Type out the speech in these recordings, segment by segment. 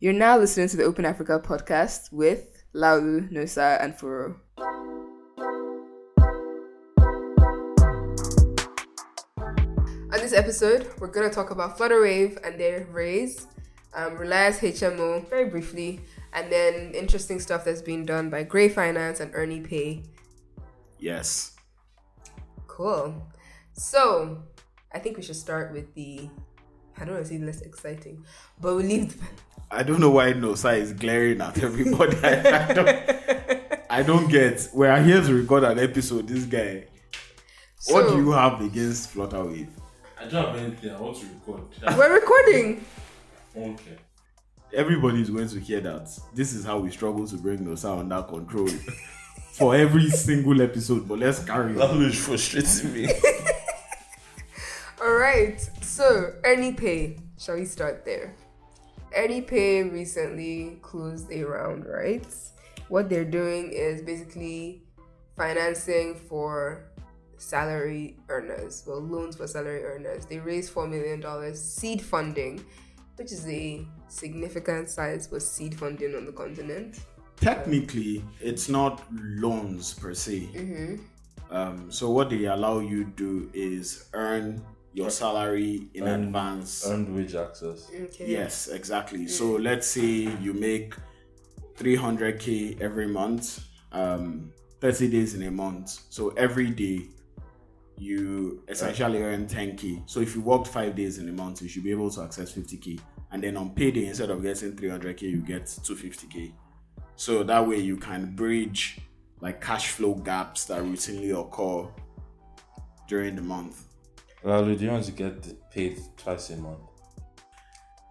You're now listening to the Open Africa podcast with Laolu, Nosa, and Furo. On this episode, we're going to talk about Flutterwave and their raise, um, Reliance HMO very briefly, and then interesting stuff that's being done by Grey Finance and Earnipay. Yes. Cool. So, I think we should start with the. I don't want to say less exciting, but we leave. I don't know why Nosa is glaring at everybody. I, I don't, I don't get. We're here to record an episode. This guy. what do you have against Flutterwave? I don't have anything. I want to record. We're recording. okay. Everybody is going to hear that. This is how we struggle to bring Nosa under control for every single episode. But let's carry on. is frustrating me. All right. So, Earnipay. Shall we start there? Earnipay recently closed a round, right? What they're doing is basically financing for salary earners, well, loans for salary earners. They raised $4 million seed funding, which is a significant size for seed funding on the continent. Technically, it's not loans per se. Um, so what they allow you to do is earn your salary in Earn- advance. Earned wage access. Okay. Yes, exactly. So let's say you make 300k every month, um, 30 days in a month. So every day you essentially earn 10k. So if you worked five days in a month, you should be able to access 50k. And then on payday, instead of getting 300k, you get 250k. So that way you can bridge like cash flow gaps that routinely occur during the month. Laolu, do you want to get paid twice a month?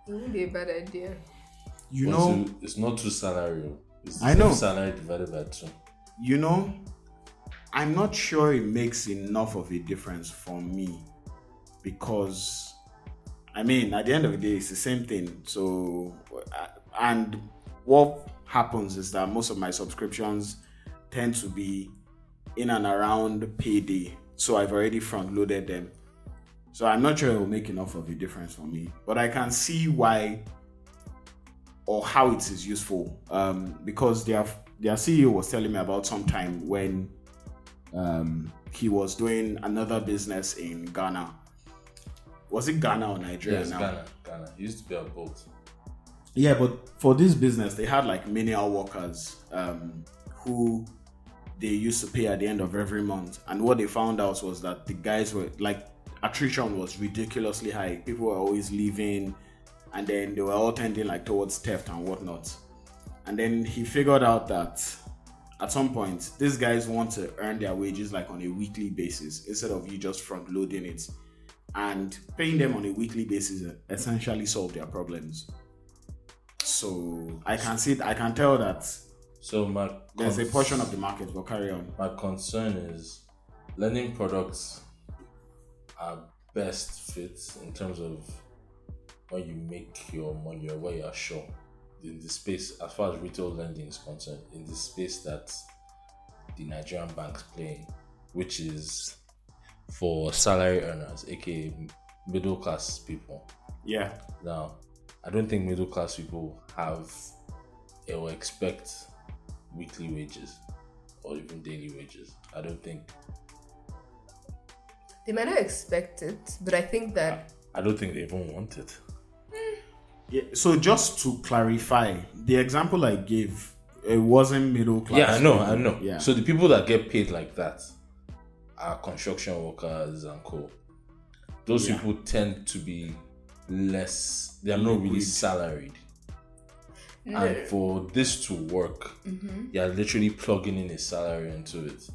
It wouldn't be a bad idea. You Want know, to- it's not two salary. oh. It's the I know. same salary divided by two. you know, I'm not sure it makes enough of a difference for me because, I mean, at the end of the day, it's the same thing. So, uh, and what happens is that most of my subscriptions tend to be in and around payday. So I've already front loaded them. So I'm not sure it will make enough of a difference for me, but I can see why or how it is useful um, because their their CEO was telling me about some time when um, he was doing another business in Ghana. Was it Ghana or Nigeria Yes, now? Ghana. Ghana. It used to be a boat. Yeah, but for this business, they had like menial workers um, who they used to pay at the end of every month. And what they found out was that the guys were like attrition was ridiculously high. People were always leaving, and then they were all tending like towards theft and whatnot. And then he figured out that at some point, these guys want to earn their wages like on a weekly basis instead of you just front loading it. And paying them on a weekly basis essentially solve their problems. So I can see, I can tell that So my there's a portion of the market. But carry on. My concern is lending products are best fit in terms of when you make your money or where you're sure. In the space as far as retail lending is concerned in the space that the Nigerian banks play in, which is for salary earners aka middle class people. Yeah, now I don't think middle class people have or expect weekly wages or even daily wages. I don't think They might not expect it, but I think that I don't think they even want it. Eh. yeah. So just to clarify, the example I gave, it wasn't middle class. Yeah, I know, people. I know. Yeah. So the people that get paid like that are construction workers and co. Those Yeah. people tend to be less. They are not really Liquid. salaried. And for this to work, mm-hmm. you are literally plugging in a salary into it.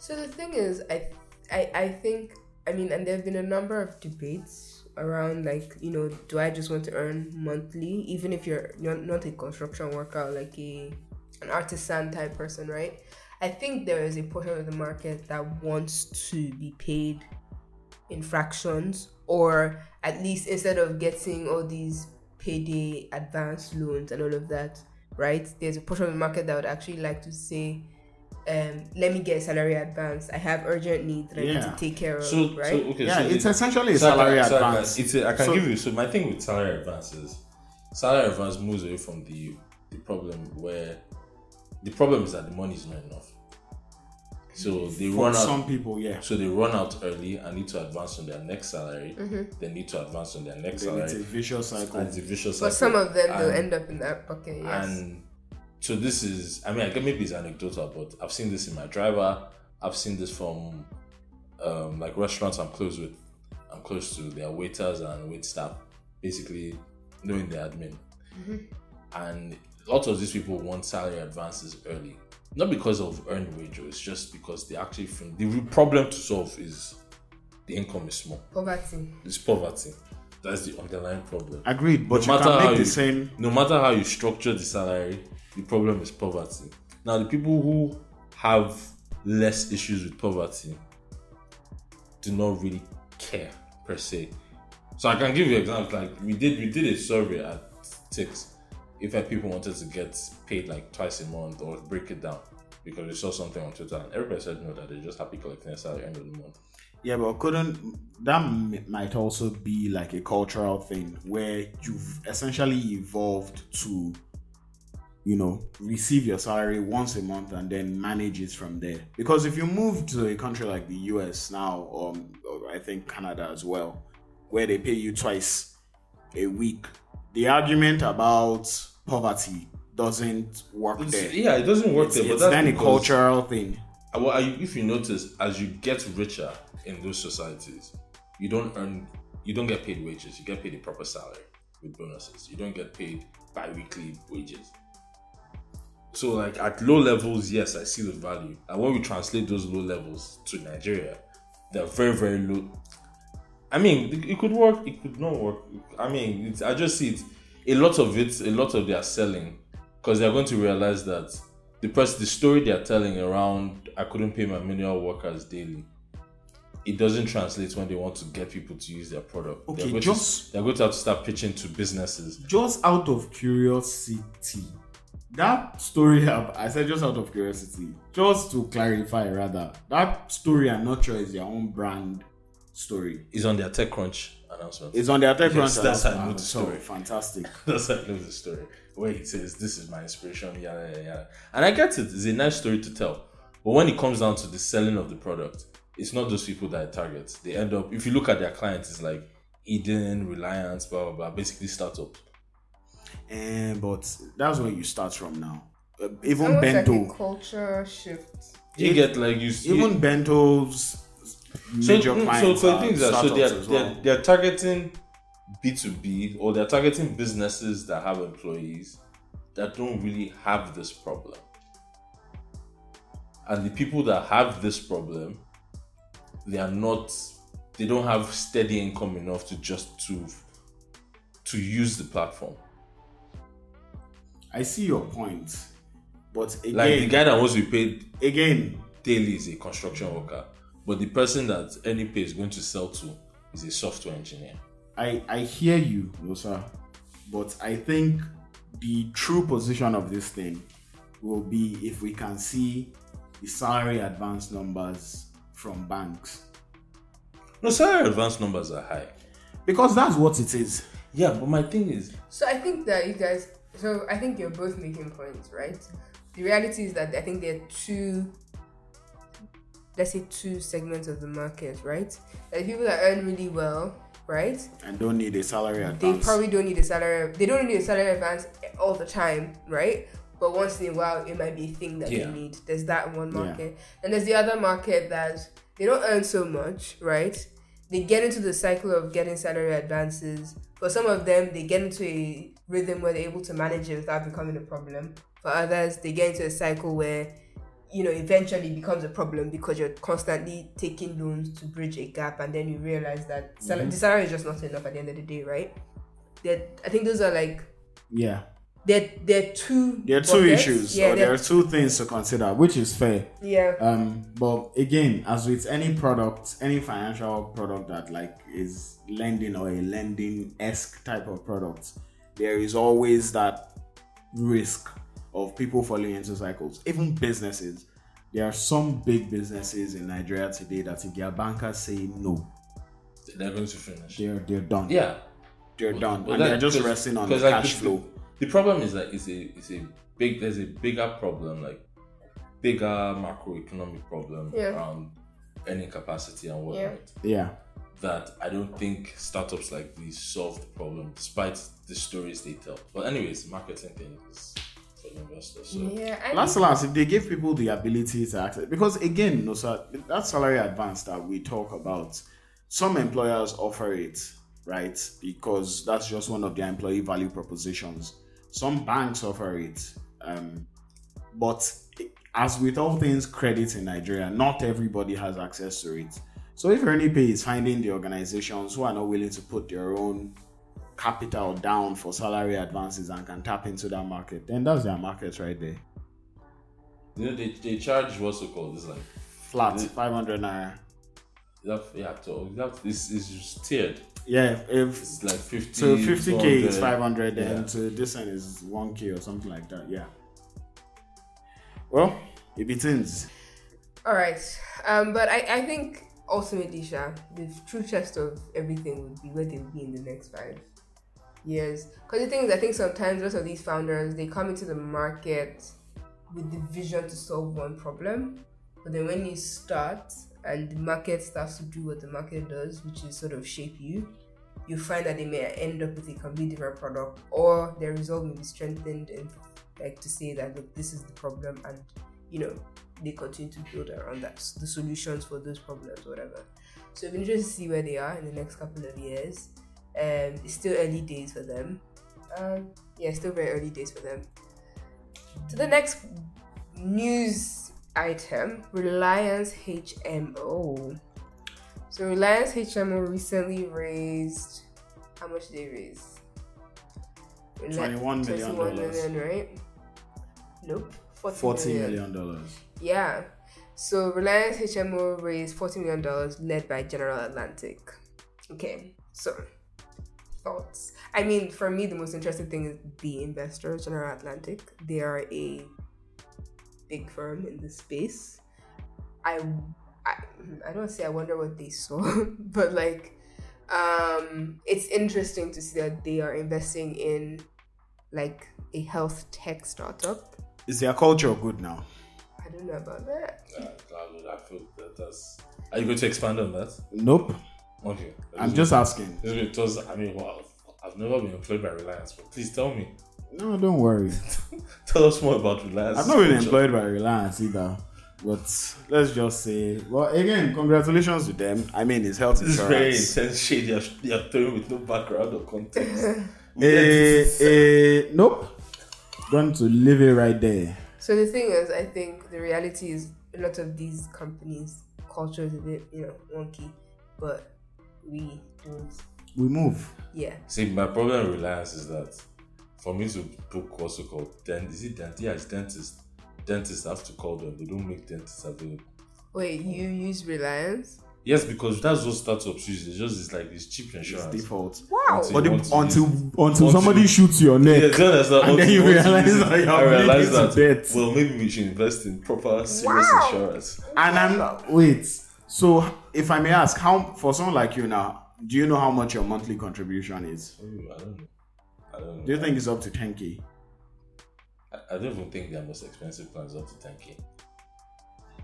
So the thing is, I, I, I think, I mean, and there have been a number of debates around, like, you know, do I just want to earn monthly, even if you're you're not a construction worker, or like a an artisan type person, right? I think there is a portion of the market that wants to be paid in fractions, or at least instead of getting all these payday advance loans and all of that, right? There's a portion of the market that would actually like to say, um, let me get a salary advance. I have urgent needs that I need to take care of, So, right? so okay, yeah, so it's it- essentially a so I can- salary so I can- advance. It's a, I can So- give you. So my thing with salary advances salary advance moves away from the the problem where the problem is that the money is not enough. So they For run out. some people, yeah. So they run out early and need to advance on their next salary. They need to advance on their next Then it's a salary. vicious cycle. And it's a vicious For cycle. some of them, they'll end up in that bucket. Yes. and so this is, I mean, I guess maybe it's anecdotal, but I've seen this in my driver. I've seen this from um, like restaurants I'm close with. I'm close to their waiters and wait staff, basically knowing the admin. And lots of these people want salary advances early, not because of earned wage, it's just because they actually think the real problem to solve is the income is small. Poverty. It's poverty. That's the underlying problem Agreed, but no you matter can how make you, the same. no matter how you structure the salary, the problem is poverty. Now, the people who have less issues with poverty do not really care per se. So I can give you examples. Like we did, we did a survey at Tix. If people wanted to get paid like twice a month or break it down because we saw something on Twitter and everybody said no that they're just happy collecting their salary end of the month. Yeah, but couldn't that m- might also be like a cultural thing where you've essentially evolved to, you know, receive your salary once a month and then manage it from there. Because if you move to a country like the US now, um, or I think Canada as well, where they pay you twice a week, the argument about poverty doesn't work It's- there. yeah, it doesn't work It's, there, but it's that's then a cultural thing. Well, if you notice, as you get richer in those societies, you don't earn, you don't get paid wages. You get paid a proper salary with bonuses. You don't get paid bi-weekly wages. So, like at low levels, yes, I see the value. And when we translate those low levels to Nigeria, they're very, very low. I mean, it, could work. It could not work. I mean, it's, I just see it. A lot of it, a lot of their selling, because they're going to realize that the person, the story they're telling around, I couldn't pay my menial workers daily. It doesn't translate when they want to get people to use their product. Okay, they're, just- to, they're going to have to start pitching to businesses. just out of curiosity that story i said just out of curiosity just to clarify rather that story i'm not sure is their own brand story It's on their TechCrunch announcement. it's on their tech Yes, that's how I know the so story. Oh, fantastic That's how I know the story. Where he says, This is my inspiration, yada, yada, yada. And I get it, it's a nice story to tell. But when it comes down to the selling of the product, it's not those people that I target. They end up, if you look at their clients, it's like Eden, Reliance, blah, blah, blah, basically startups. And but that's where you start from now Uh, even Almost bento like a culture shift. You get like, you see. even bento's so, major mm, so, clients so are things are, so startups they're, as they're, well. they're targeting B2B or they're targeting businesses that have employees that don't really have this problem. And the people that have this problem, they are not, they don't have steady income enough to just to to use the platform. I see your point but again Like the guy that wants to be paid again daily is a construction worker, but the person that Earnipay is going to sell to is a software engineer. I I hear you, Nosa, but I think the true position of this thing will be if we can see the salary advance numbers from banks No, salary advance numbers are high. because that's what it is. Yeah, but my thing is, So I think that you guys. So I think you're both making points, right? The reality is that I think there are two. Let's say two segments of the market, right? Like people that earn really well, right? And don't need a salary advance. They probably don't need a salary. They don't need a salary advance all the time, right? But once in a while, it might be a thing that Yeah. they need. There's that one Yeah. market, and there's the other market that they don't earn so much, right? They get into the cycle of getting salary advances. For some of them, they get into a rhythm where they're able to manage it without becoming a problem. For others, they get into a cycle where you know eventually it becomes a problem because you're constantly taking loans to bridge a gap and then you realize that sal- Mm-hmm. the salary is just not enough at the end of the day right that i think those are like yeah, there there are two there are two buckets. issues, yeah or there there- are two things to consider, which is fair. yeah Um, but again, as with any product, any financial product that like is lending or a lending esque type of product, there is always that risk of people falling into cycles. Even businesses, there are some big businesses in Nigeria today that if their bankers say no, they're going to finish. they're they're done. Yeah, they're done, But and that- they're just resting on the like, cash the- flow. The problem is that it's a it's a big there's a bigger problem like bigger macroeconomic problem Yeah. around earning capacity and whatnot. Yeah. That I don't think startups like these solve the problem despite the stories they tell. But anyways, marketing thing is for investors. So Yeah, I Last last, if they give people the ability to access, because again, no, sir, that salary advance that we talk about, some employers offer it, right? Because that's just one of their employee value propositions. Some banks offer it, um, but as with all things credit in Nigeria, not everybody has access to it. So if Pay is finding the organizations who are not willing to put their own capital down for salary advances and can tap into that market, then that's their market right there. you know they, they charge what's it called? It's like Flat, 500 naira. you have, you have to you have to, it's, it's just tiered. Yeah, if It's like 50 so 50k is 500, then Yeah. to this one is 1k or something like that. Yeah. Well, it begins. All right. Um, but I, I think ultimately, Sha, the true test of everything would be where they will be in the next five years. Because the thing is, I think sometimes lots of these founders they come into the market with the vision to solve one problem, but then when you start and the market starts to do what the market does, which is sort of shape you, you find that they may end up with a completely different product, or their resolve may be strengthened and like to say that look, this is the problem, and you know they continue to build around that the solutions for those problems, whatever. So it'll be interesting to see where they are in the next couple of years. Um, it's still early days for them. Um, yeah, still very early days for them. To the next news item, Reliance HMO. So Reliance HMO recently raised how much did they raise? Reli- 21 million dollars. million, right? Nope. 40, 40 million. million dollars. Yeah. So Reliance HMO raised $40 million led by General Atlantic. Okay, so thoughts. I mean, for me, the most interesting thing is the investor, General Atlantic. They are a big firm in this space. I, I, I don't say I wonder what they saw, but like, um, it's interesting to see that they are investing in like a health tech startup. Is their culture good now? I don't know about that. Yeah, I feel that that's. Are you going to expand on that? Nope. Okay. I'm just asking. This is because I mean, well, I've never been employed by Reliance, but please tell me. No, don't worry. Tell us more about Reliance. I've not been employed by Reliance either. But let's just say, well, again, congratulations to them. I mean, it's health This is very insurance. intense shade you're, you're throwing with no background or context. Eh, eh, nope. Going to leave it right there. So the thing is, I think the reality is a lot of these companies' culture is a bit, you know, wonky, but we don't. We move. Yeah. See, my problem with Reliance is that for me to book what's called, then is it dent? Yeah, it's dentist. Dentists have to call them. They don't make dentists available. Wait, you use Reliance? Yes, because that's what startups use. It's just it's like this cheap It's insurance. default. Wow. Until- But the, want to until until somebody use- shoots your Yeah, neck, do you understand? And then you realize that you're I realize bleeding that. death. Well, maybe we should invest in proper serious Wow. insurance. and I'm wait. So, if I may ask, how for someone like you now, do you know how much your monthly contribution is? Ooh, I don't know. Don't know. You think it's up to 10k? I, I don't even think their most expensive plan is up to 10k.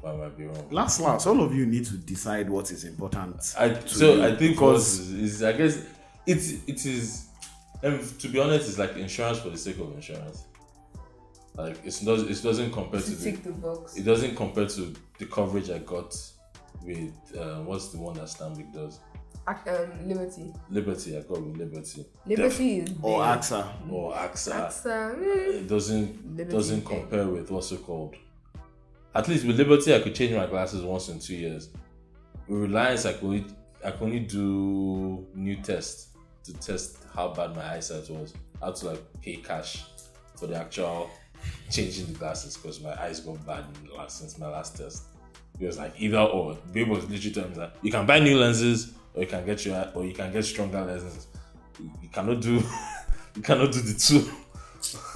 But I might be wrong. Last, last, all of you need to decide what is important. I to so I think because is, is I guess it's it is and to be honest it's like insurance for the sake of insurance. Like it's not it doesn't compare to To the the box. it doesn't compare to the coverage I got with uh, what's the one that Stanbic does? Ac- Um, Liberty. Liberty I got with Liberty Liberty is or big. AXA. or AXA. AXA. mm. It doesn't Liberty doesn't compare with what's it called. At least with Liberty, I could change my glasses once in two years. With Reliance, I could only, I could only do new tests to test how bad my eyesight was. I had to like pay cash for the actual changing the glasses because my eyes got bad in the last, since my last test. It was like either or. Babe was literally telling me that you can buy new lenses or you can get your or you can get stronger lenses. You, you cannot do you cannot do the two.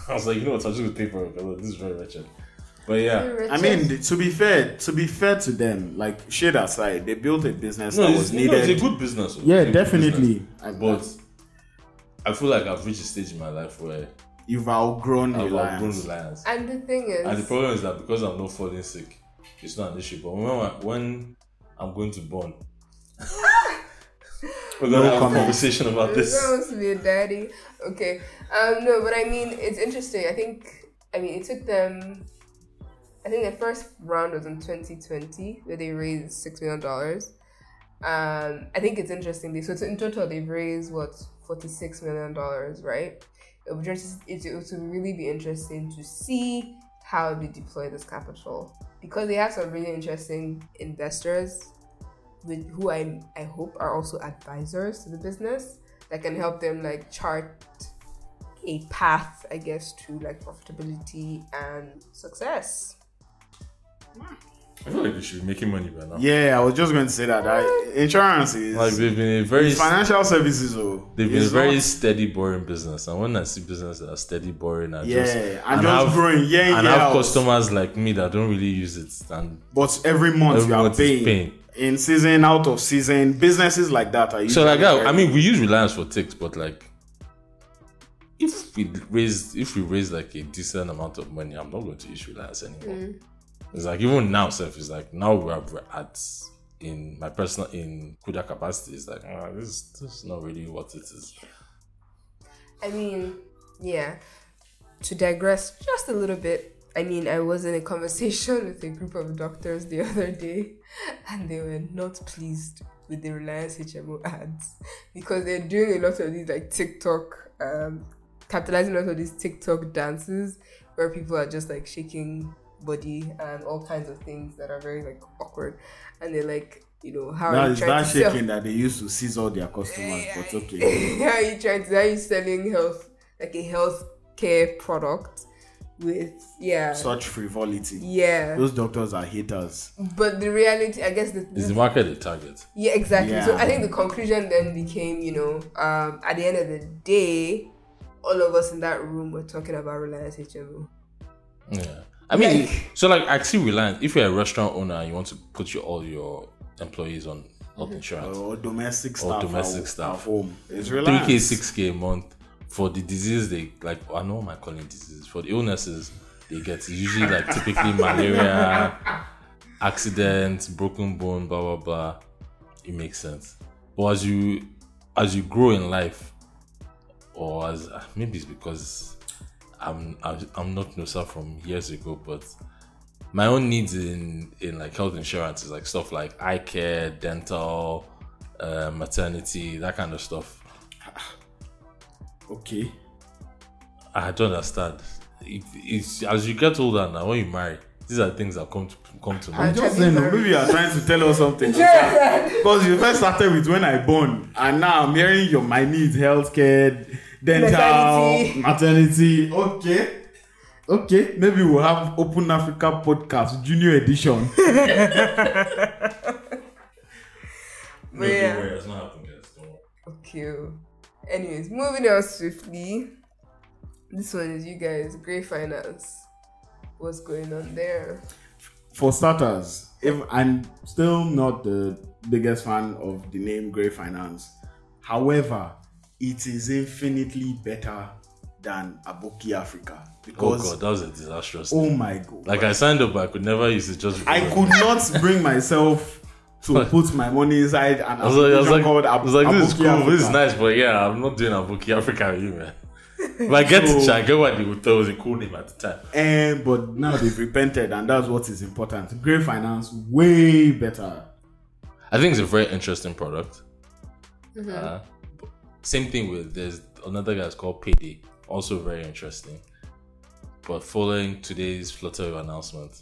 I was like, you know what, I'm just gonna pay for it. because This is very wretched. But yeah. I mean, to be fair, to be fair to them, like shade aside, they built a business No, that it's, was you know, needed. it's a good business. yeah, It's a good definitely. business. But I feel like I've reached a stage in my life where You've outgrown I've outgrown reliance. reliance. And the thing is, And the problem is that because I'm not falling sick, it's not an issue. But when, I- when I'm going to born, we're gonna have a conversation about This this. sounds to be a daddy. Okay. Um, no, but I mean, it's interesting. I think, I mean, it took them. I think the first round was in 2020 where they raised six million dollars. Um, I think it's interesting. So in total, they've raised what 46 million dollars, right? It would just it, it would really be interesting to see how they deploy this capital because they have some really interesting investors with who I I hope are also advisors to the business that can help them like chart a path, I guess, to like profitability and success. I feel like they should be making money by now. Yeah, I was just going to say that. I, insurance is Like they've been a very financial services. Oh, they've been a very not- steady, boring business. And when I see business that are steady, boring, and yeah, just and, just have, growing year in and year have customers like me that don't really use it, and But every month Every you are month is paying. Paying. in season, out of season. Businesses like that are so like that. very- I mean, we use Reliance for Tix, but like. If we raise, if we raise like a decent amount of money, I'm not going to use Reliance anymore. It's like even now, self is like now we're we're at in my personal in Kuda capacity. It's like ah, this this is not really what it is. I mean, yeah. To digress just a little bit, I mean, I was in a conversation with a group of doctors the other day, and they were not pleased with the Reliance HMO ads because they're doing a lot of these like TikTok, um, capitalizing on a lot of these TikTok dances where people are just like shaking body and all kinds of things that are very like awkward, and they're like, you know, how that are you is that to sell? shaking that they used to seize all their customers. But okay, how are you trying to how are you selling health like a health care product with yeah such frivolity. yeah Those doctors are haters. but the reality i guess the, Is the market the target? yeah exactly so i think the conclusion then became you know um at the end of the day all of us in that room were talking about reliance hmo Yeah. I mean, Like- so like I see Reliance. If you're a restaurant owner and you want to put your all your employees on health insurance, Or domestic Or staff. domestic at- staff. at home. It's Three k, six k a month for the disease they like. I know my calling diseases for the illnesses they get. Usually like typically malaria, accidents, broken bone, blah blah blah. It makes sense. But as you as you grow in life, or as maybe it's because I'm I'm, not Nosa from years ago, but my own needs in in like health insurance is like stuff like eye care, dental, uh, maternity, that kind of stuff. Okay. I don't understand. It, it's as you get older now, when you marry, these are things that come to come to I'm mind. just Have you saying, married? maybe you are trying to tell us something. Because you first started with when I born, and now I'm hearing your my needs, healthcare, dental, Maternity. maternity. Okay. Okay, maybe we'll have Open Africa podcast junior edition. but yeah it's not happening, guys. Don't worry. okay anyways moving on swiftly this one is you guys gray finance what's going on there For starters, if I'm still not the biggest fan of the name Grey Finance, however, it is infinitely better than Aboki Africa Oh because god, that was a disastrous. oh, thing. my god, Like I signed up, but I could never use it just. I could not bring myself to put my money inside and I was like, I was application like, called I Ab- was like this is Aboki cool, this is nice, but yeah, I'm not doing Aboki Africa with you, man. But I get it, So- I get what they would thought was a cool name at the time. And but now they've repented, and that's what is important. Grey Finance, way better. I think it's a very interesting product. Uh, same thing with there's another guy that's called Payday, also very interesting. But following today's Flutter announcement,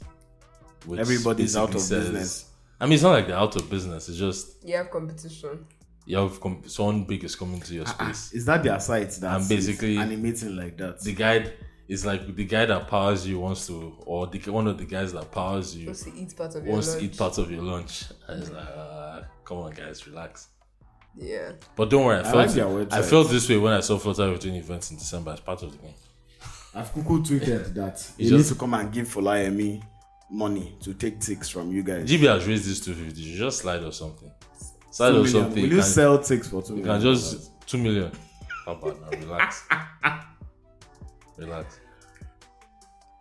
which Everybody's out basically of business. I mean, it's not like they're out of business. It's just you have competition you have com- someone big is coming to your Ah, space. Is that their site that And basically- animating like that? the guy is like the guy that powers you wants to, or the one of the guys that powers you wants to eat part of your wants lunch. to eat part of your lunch. And it's like, uh, come on, guys, relax. yeah But don't worry, I, I felt like. I felt this way when I saw Flutter doing events in December as part of the game. I've cuckoo tweeted that you just- need to come and give Folayemi money to take Tix from you guys. GB has raised this 250. You just slide or something. Slide or million. something. Will You you sell Tix for 2 million? you can just 2 million. How about now? Relax. Relax.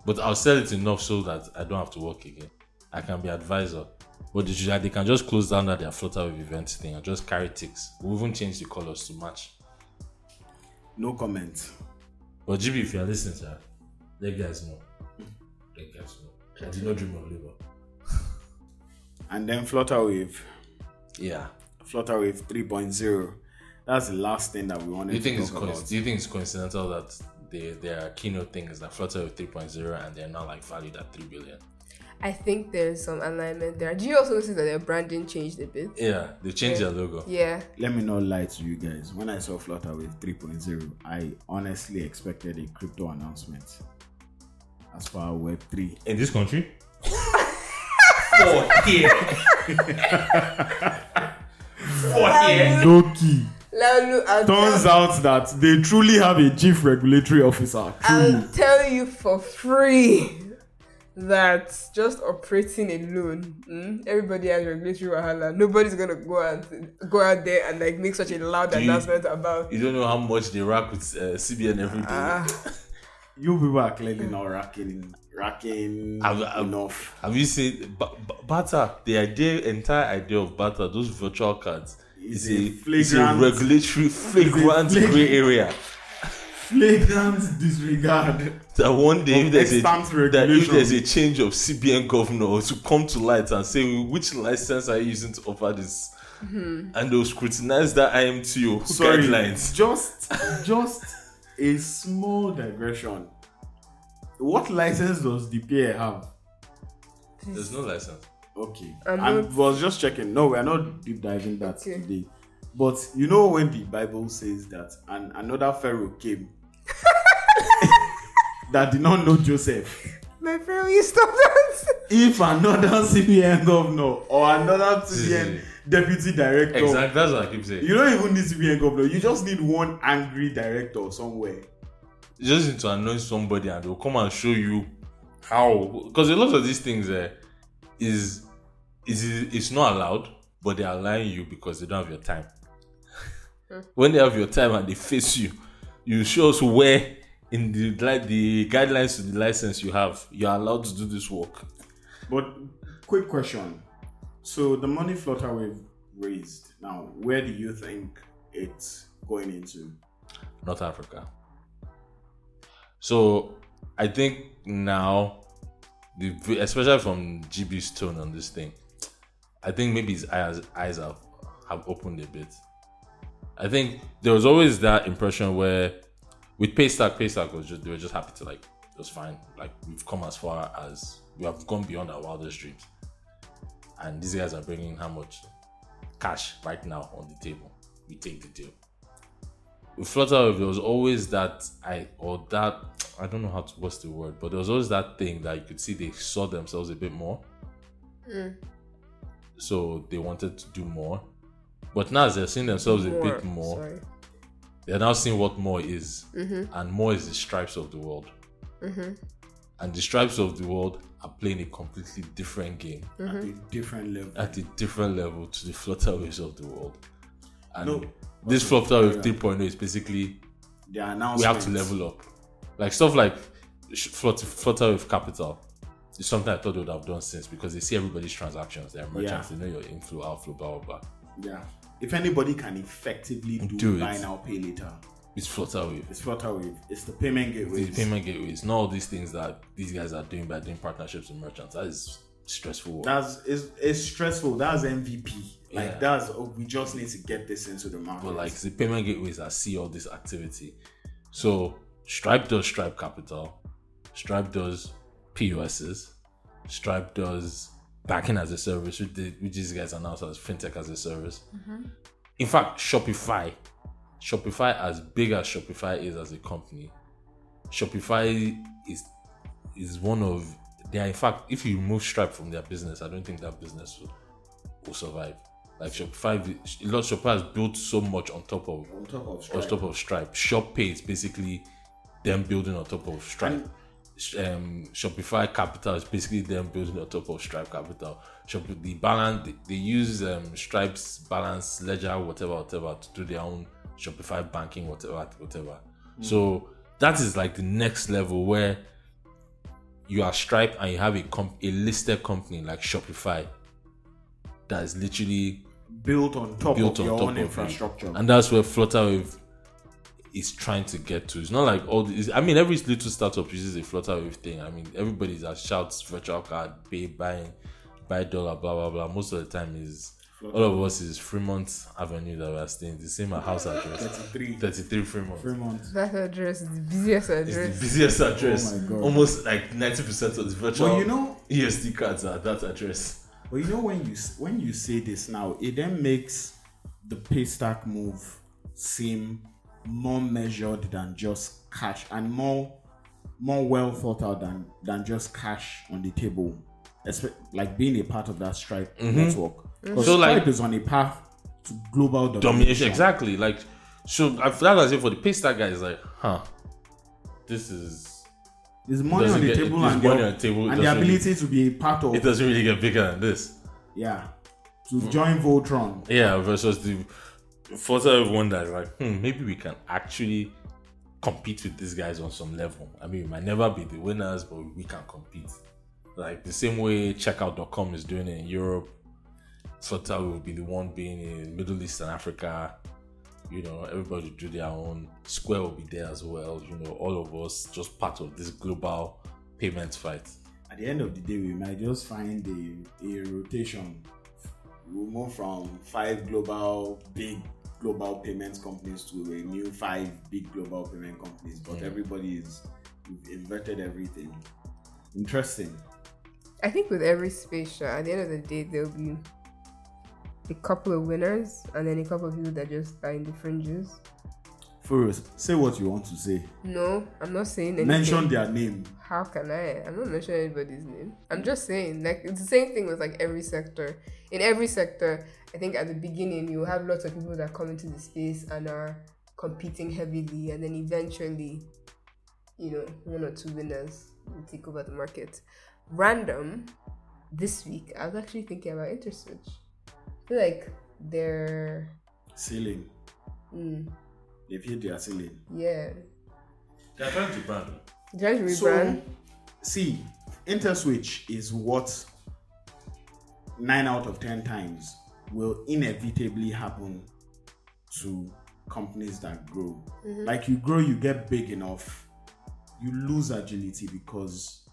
But I'll sell it enough so that I don't have to work again. I can be advisor. But they, can just close down that their flutter with event thing and just carry Tix. We'll even change the colors to match. No comment. But GB, if you're listening, to sir, let guys know. Let guys know. I did not dream of labor. And then Flutterwave. Yeah. Flutterwave 3.0. That's the last thing that we wanted Do you think to it's talk coinc- about. do you think it's coincidental that they, their keynote thing is that Flutterwave with 3.0 and they're now like valued at 3 billion? I think there's some alignment there. Do you also notice that their branding changed a bit? Yeah, they changed their logo. Yeah. Let me not lie to you guys. When I saw Flutterwave 3.0, I honestly expected a crypto announcement as far as Web3. In this country? For here. For here. Loki. Laolu, Turns out that they truly have a chief regulatory officer. Truly. I'll tell you for free that just operating alone, mm, everybody has regulatory wahala. Nobody's gonna go out go out there and like make such a loud Do you- announcement about. You don't know how much they rack with uh, CBN every day. Ah, You people are clearly not racking, racking I've- I've- enough. Have you seen ba- ba- Barter? The idea, entire idea of Barter, those virtual cards, Is is a a, is a regulatory flagrant flagrant- gray area. Flagrant disregard. That one day, if there's, a, that if there's a change of CBN governor to come to light and say which license are you using to offer this, mm-hmm. and they'll scrutinize that IMTO Sorry, guidelines. just just a small digression. What license does the PA have? There's no license. Okay, I'm I not- was just checking. No, we're not deep diving that Okay. today. But you know when the Bible says that and another Pharaoh came that did not know Joseph. my friend, will you stop that? If another CBN governor or another CBN deputy director, Exactly. That's what I keep saying. you don't even need to be a governor. You just need one angry director somewhere. you just need to annoy somebody and they'll come and show you how because a lot of these things uh, is is it's not allowed but they're lying you because they don't have your time when they have your time and they face you you show us where in the like the guidelines to the license you have you're allowed to do this work But quick question. So the money flutter we've raised, now where do you think it's going into? North Africa. So I think now, especially from GB's tone on this thing, I think maybe his eyes eyes have have opened a bit. I think there was always that impression where with Paystack, Paystack was just they were just happy to like it was fine. Like we've come as far as we have gone beyond our wildest dreams, and these guys are bringing how much cash right now on the table. We take the deal with Flutter, there was always that I or that I don't know how to what's the word, but there was always that thing that you could see they saw themselves a bit more. Mm. So they wanted to do more. But now as they're seeing themselves a bit more, Sorry. they're now seeing what more is. Mm-hmm. And more is the stripes of the world. Mm-hmm. And the stripes of the world are playing a completely different game At a mm-hmm. different level. at a different level to the Flutterwaves of the world. And No. this Flutterwave 3.0 is basically the we have to level up. Like stuff like Flutter, Flutter with capital is something I thought they would have done since because they see everybody's transactions. They're merchants, Yeah. they know your inflow, outflow, blah blah blah. Yeah. If anybody can effectively do, Do it. buy now, pay later, It's Flutterwave. it's Flutterwave. It's the payment gateway. The payment gateways, not all these things that these guys are doing by doing partnerships with merchants. That is stressful. work. That's it's, it's stressful. That's MVP. Like Yeah. that's oh, we just need to get this into the market. but like the payment gateways that see all this activity. So Stripe does Stripe Capital, Stripe does POSs, Stripe does banking as a service, which, they, which these guys announce as fintech as a service. Mm-hmm. In fact, Shopify, Shopify, as big as Shopify is as a company, Shopify is is one of they are in fact if you remove Stripe from their business, I don't think that business will, will survive. Like Shopify, a lot Shopify has built so much on top of on top of on Stripe. top of Stripe. Shop Pay is basically them building on top of Stripe. Sh- Um, Shopify Capital is basically them building on top of Stripe Capital. Shop the balance they, they use um, Stripe's balance ledger, whatever, whatever, to do their own Shopify banking, whatever, whatever. Hmm. So that is like the next level where you are Stripe and you have a comp- a listed company like Shopify that is literally built on top built of on your top own of infrastructure. And that's where Flutterwave is trying to get to. It's not like all these. I mean, every little startup uses a Flutterwave thing. I mean, everybody's that shouts virtual card, pay, buying, buy dollar, blah blah blah. Most of the time is all of us is Fremont Avenue that we're staying. The same house address, 33 thirty-three Fremont. Fremont. That address is the busiest address. It's the address. busiest address. Oh my God. Almost like ninety percent of the virtual Well, you know, ESD cards are at that address. But you know when you when you say this now, it then makes the paystack move seem more measured than just cash and more more well thought out than than just cash on the table. Espe- like being a part of that Stripe mm-hmm. network. Because So, like- Stripe is on a path to global domination. Domination, exactly. Like, so I feel as if for the paystack guy is like, huh, this is There's money on the get- table and, money the, on table, and the ability to be a part of it doesn't really get bigger than this. yeah to join Voltron. Yeah, versus the Flutter have wondered like, hmm, maybe we can actually compete with these guys on some level. I mean, we might never be the winners, but we can compete. Like the same way checkout.com is doing it in Europe, Flutter will be the one being in Middle East and Africa. You know, everybody do their own. Square will be there as well. You know, all of us just part of this global payment fight. at the end of the day, we might just find a, a rotation. We'll move from five global big global payments companies to a new five big global payment companies, but everybody is we've inverted everything. Interesting. I think with every space at the end of the day, there'll be a couple of winners and then a couple of people that just are in the fringes. Furious, say what you want to say. No, I'm not saying anything. Mention their name. How can I? I'm not mentioning anybody's name. I'm just saying, like, it's the same thing with like every sector. In every sector, I think at the beginning you have lots of people that come into the space and are competing heavily, and then eventually, you know, one or two winners will take over the market. Random, this week, I was actually thinking about InterSwitch. I feel like they're, Ceiling. mm, They've hit their ceiling. yeah, They're trying to brand. trying to So, rebrand. see, InterSwitch is what nine out of ten times will inevitably happen to companies that grow. Like you grow, you get big enough, you lose agility because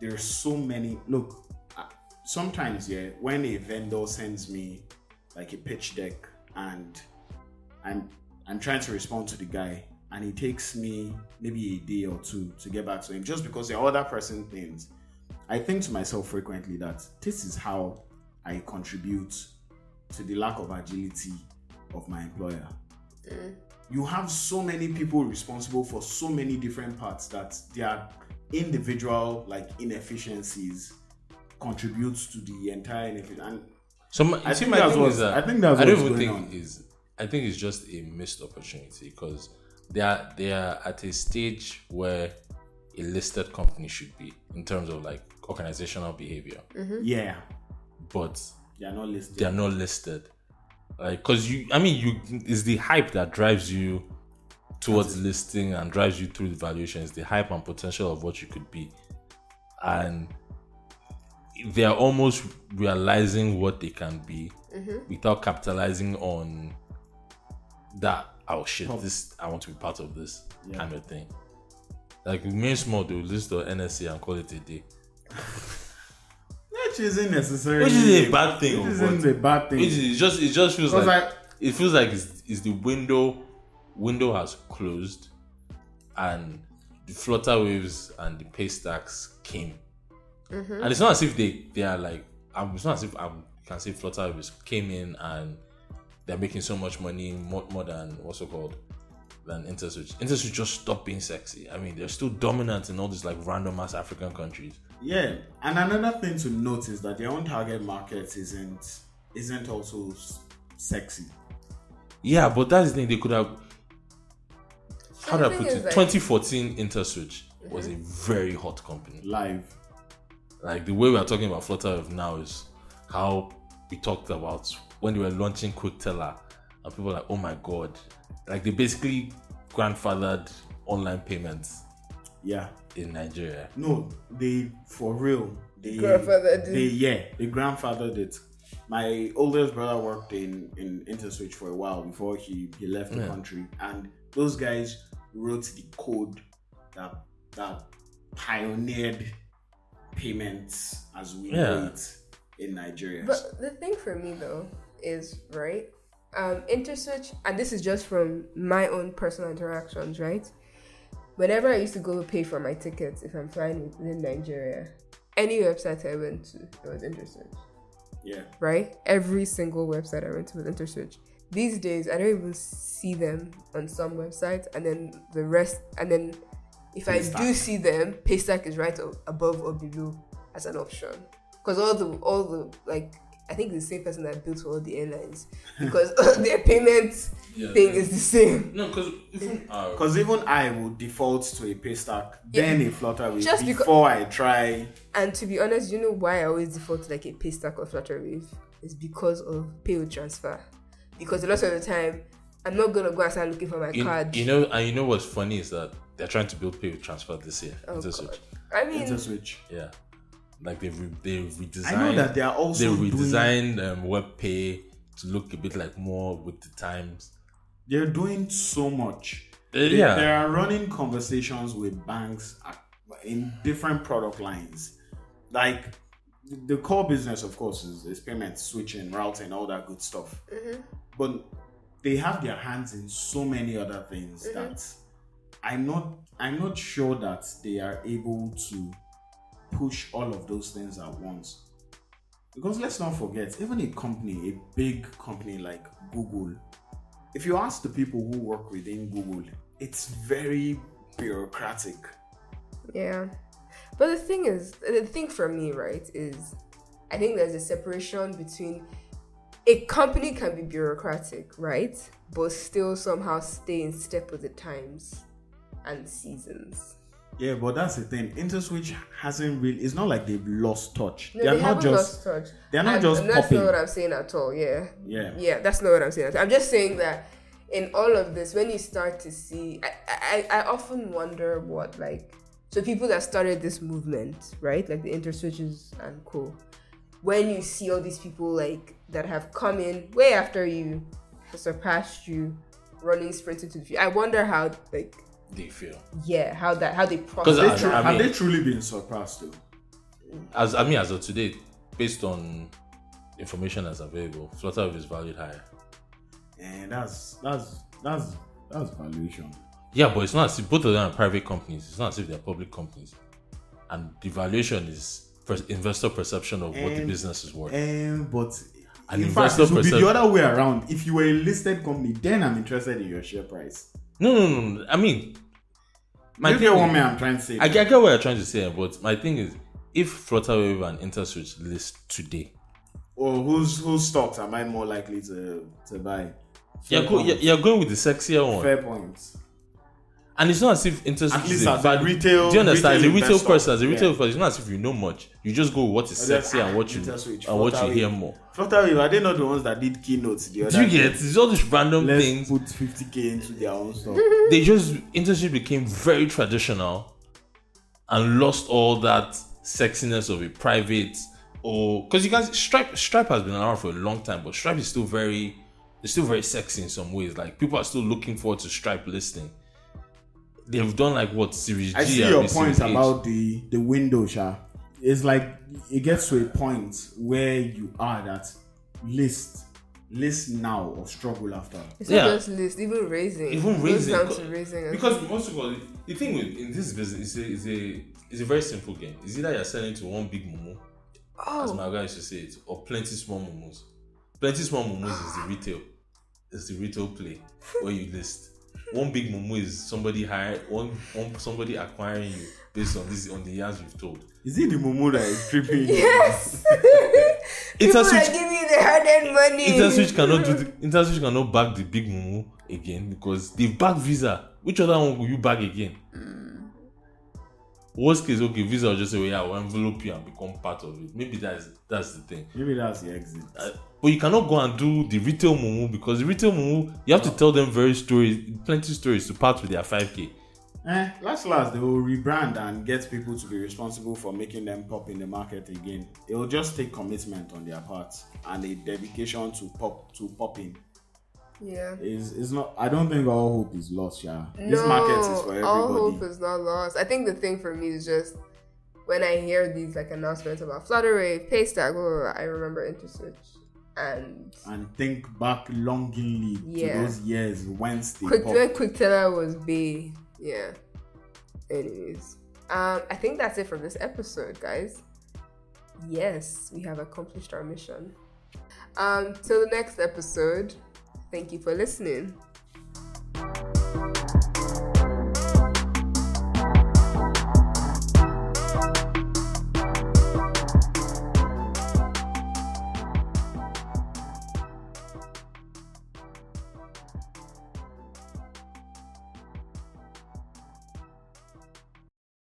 there's so many. Look, sometimes yeah, when a vendor sends me like a pitch deck and I'm I'm trying to respond to the guy and it takes me maybe a day or two to get back to him just because are other pressing things. I think to myself frequently that this is how I contribute to the lack of agility of my employer. Mm. You have so many people responsible for so many different parts that their individual like inefficiencies contributes to the entire inefficiency. And So my, I see, think that's thing what's- is that I think that's I don't what's even going think on. is I think it's just a missed opportunity because they are they are at a stage where a listed company should be in terms of like organizational behavior, mm-hmm. yeah, but they are not listed. they are not listed. Like, because you, I mean, you is the hype that drives you towards listing and drives you through the valuations, the hype and potential of what you could be, and they are almost realizing what they can be mm-hmm. without capitalizing on that. Oh shit! This I want to be part of this kind of thing. Like remain small, they will list the NSE and call it a day, Which isn't necessarily which is a bad thing. Which isn't a bad thing. It, it just it just feels Because like, it feels like it's, it's the window window has closed and the Flutterwaves and the Paystacks came and it's not as if they they are like um, it's not as if um, I can say Flutterwaves came in and they're making so much money more, more than what's it called than interswitch interswitch just stopped being sexy i mean they're still dominant in all these like random ass african countries Yeah, and another thing to note is that their own target market isn't isn't also sexy. Yeah, but that's the thing. They could have. How do I put it? like- 2014 InterSwitch was mm-hmm. a very hot company. Live. Like the way we are talking about Flutter of now is how we talked about when they were launching Quickteller and people are like, oh my god, like they basically grandfathered online payments Yeah. in Nigeria. No, they for real. They Grandfathered it. They yeah, they grandfathered it. My oldest brother worked in in InterSwitch for a while before he he left the Yeah. country, and those guys wrote the code that that pioneered payments as we Yeah. know it in Nigeria. But the thing for me though is right. Um, InterSwitch, and this is just from my own personal interactions, right? Whenever I used to go pay for my tickets, if I'm flying within Nigeria, any website I went to, it was InterSwitch, yeah, right? Every single website I went to was InterSwitch. These days, I don't even see them on some websites, and then the rest, and then if I do see them, Paystack is right above or below as an option. Because all the all the like, I think the same person that built all the airlines because their payment Yeah, thing is the same. No, because even our because even I would default to a paystack, then a Flutterwave Just because- before I try. And to be honest, you know why I always default to like a Paystack or Flutterwave is because of pay transfer. Because a lot of the time, I'm not gonna go and start looking for my you, card. you know, and you know what's funny is that they're trying to build pay with transfer this year. Oh, InterSwitch. God. I mean, InterSwitch. Yeah, like they've re- they redesigned. I know that they are they also doing redesigned um, web pay to look a bit like more with the times. they're doing so much. Uh, They, yeah. they are running conversations with banks in different product lines. Like the core business, of course, is, is payment, switching, routing, all that good stuff. But they have their hands in so many other things that I'm not. I'm not sure that they are able to push all of those things at once. Because let's not forget, even a company, a big company like Google, if you ask the people who work within Google, it's very bureaucratic. Yeah. But the thing is, the thing for me, right, is I think there's a separation between a company can be bureaucratic, right? But still somehow stay in step with the times and seasons. Yeah, but that's the thing. InterSwitch hasn't really. It's not like they've lost touch. No, they're they not haven't just. lost touch. they're not just and that's popping. not what I'm saying at all. Yeah. Yeah. Yeah, that's not what I'm saying. I'm just saying that in all of this, when you start to see, I, I, I often wonder what like so people that started this movement, right, like the interswitches and co. When you see all these people like that have come in way after you, surpassed you, running sprint into the future, I wonder how like They feel yeah how that how they process. I- They tru- I have they truly been surpassed though? as I mean as of today, based on information that's available, Flutterwave is valued higher. And that's that's that's that's valuation. Yeah, but it's not as if both of them are private companies. It's not as if they're public companies, and the valuation is per- investor perception of what the eh, business is worth. Um, but An in fact, it would be the other way around. If you were a listed company, then I'm interested in your share price. No, no, no. I mean, my you get what me I'm trying to say. I, I get what you're trying to say, but my thing is, if Flutterwave and InterSwitch list today, or whose whose stocks am I more likely to to buy? you're, Fair go, you're, you're going with the sexier one, Fair points. And it's not as if InterSwitch At is least a as a value- retail- Do you understand? As a retail retail investor, person, as a retail person, it's not as if you know much. You just go with what is And then, sexy and what you and what you Flutterwave. hear more. Flutterwave, are they not the ones that did keynotes the other Do you day? get? It's all these random Let's things. put 50k into their own stuff. they just industry became very traditional and lost all that sexiness of a private or because you guys stripe stripe has been around for a long time but stripe is still very it's still very sexy in some ways like people are still looking forward to stripe listing they've mm. done like what series I G see your point H. about the the window, Sha. It's like it gets to a point where you are that list list now or struggle after. it's yeah. not just list, even raising. even raising down to raising. as because most of all the thing with in this business is a is a is a very simple game it's either you're selling to one big mumu oh. as oh, my guy used to say it, or plenty small momos. Plenty small momos is the retail, It's the retail play where you list. One big momo is somebody hire one, one somebody acquiring you based on this on the years you've told. Is it the Mumu that is tripping? you? yes. People are Interswitch, giving you the hard-earned money. Interswitch cannot do the, Interswitch cannot back the big momo again because they've backed Visa. Which other one will you back again? worst case, okay, Visa will just say, well, yeah, we'll envelope you and become part of it. Maybe that's that's the thing. Maybe that's the exit. Uh, but you cannot go and do the retail mumu because the retail mumu, you have to tell them very stories, plenty stories to part with their 5k. Eh, last last they will rebrand and get people to be responsible for making them pop in the market again. It will just take commitment on their part and a dedication to pop to popping. Yeah. Is is not. I don't think all hope is lost. Yeah, No, this market is for everybody. all hope is not lost. I think the thing for me is just when I hear these like announcements about Flutterwave, Paystack, blah, blah, blah, I remember InterSwitch and and think back longingly Yeah. to those years Wednesday. Quick pop. when Quickteller was B. Yeah. Anyways, um, I think that's it for this episode, guys. Yes, we have accomplished our mission. Um, till the next episode. Thank you for listening.